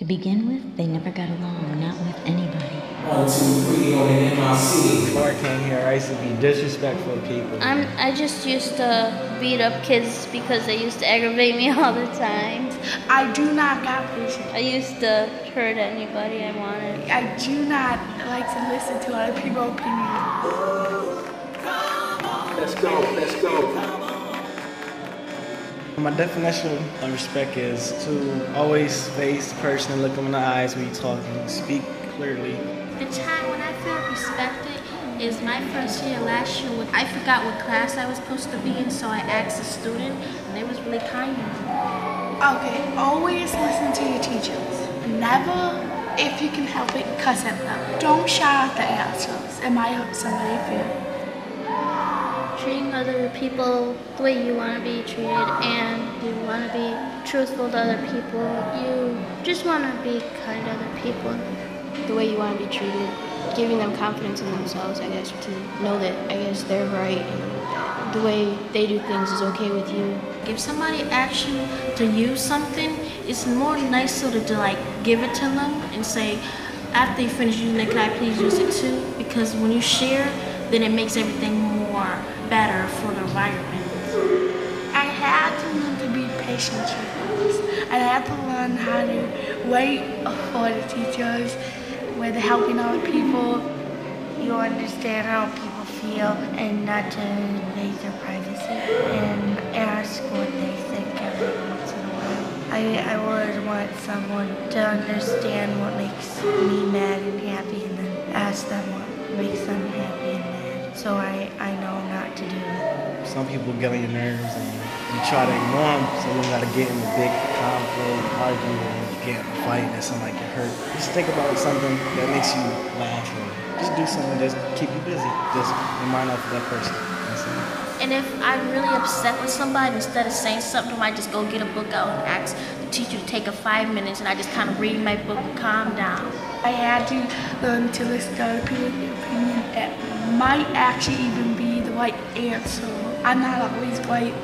To begin with, they never got along, not with anybody. One, two, three on an MIC. Before I came here, I used to be disrespectful to people. I'm, I just used to beat up kids because they used to aggravate me all the time. I do not got patience. I used to hurt anybody I wanted. I do not like to listen to other people's opinions. Let's go, let's go. My definition of respect is to always face the person and look them in the eyes when you talk and speak clearly. The time when I felt respected is my first year last year. I forgot what class I was supposed to be in, so I asked a student, and they was really kind. Okay, always listen to your teachers. Never, if you can help it, cuss at them. Don't shout at the answers. It might hurt somebody feel. Treating other people the way you want to be treated and you want to be truthful to other people. You just want to be kind to other people. the way you want to be treated, giving them confidence in themselves, I guess, to know that I guess they're right and the way they do things is okay with you. If somebody asks you to use something, it's more nicer to, to like give it to them and say, after you finish using it, can I please use it too? Because when you share, then it makes everything more better for the environment. Patient. I had to learn how to wait for the teachers they're helping other people. You understand how people feel and not to invade their privacy and ask what they think every once in a while. I, I would want someone to understand what makes me mad and happy and then ask them what makes them happy and mad so I, I know not to do it. Some people get on your nerves and you try to ignore them, so you gotta get in a big conflict, argue, and you get in a fight and something like you hurt. Just think about something that makes you laugh or just do something that's keep you busy. Just remind off of that person. That's it. And if I'm really upset with somebody, instead of saying something, I might just go get a book out and ask the teacher to take a five minutes, and I just kind of read my book and calm down. I had to learn to listen to other people's opinion that might actually even be the right answer. I'm not always right